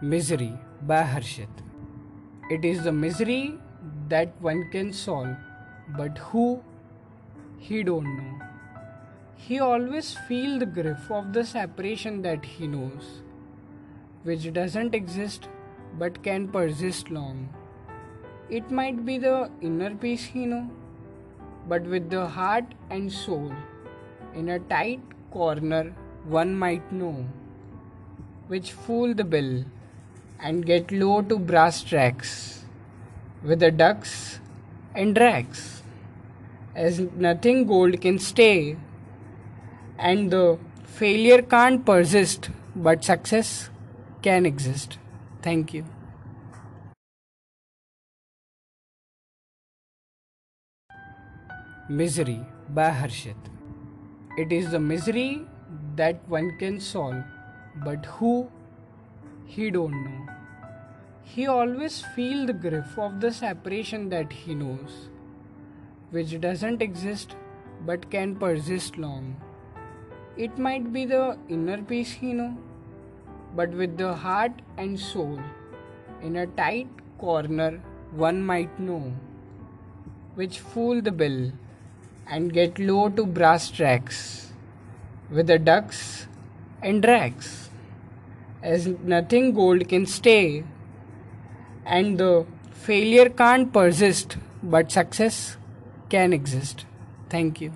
Misery by Harshit. It is the misery that one can solve, but who he don't know. He always feel the grip of the separation that he knows, which doesn't exist but can persist long. It might be the inner peace he know, but with the heart and soul in a tight corner one might know, which fool the bill and get low to brass tracks with the ducks and drags, as nothing gold can stay, and the failure can't persist, but success can exist. Thank you. Misery by Harshit. It is the misery that one can solve, but who he don't know. He always feel the grip of the separation that he knows, which doesn't exist but can persist long. It might be the inner peace he know, but with the heart and soul in a tight corner one might know, which fool the bill and get low to brass tracks with the ducks and drags, as nothing gold can stay, and the failure can't persist, but success can exist. Thank you.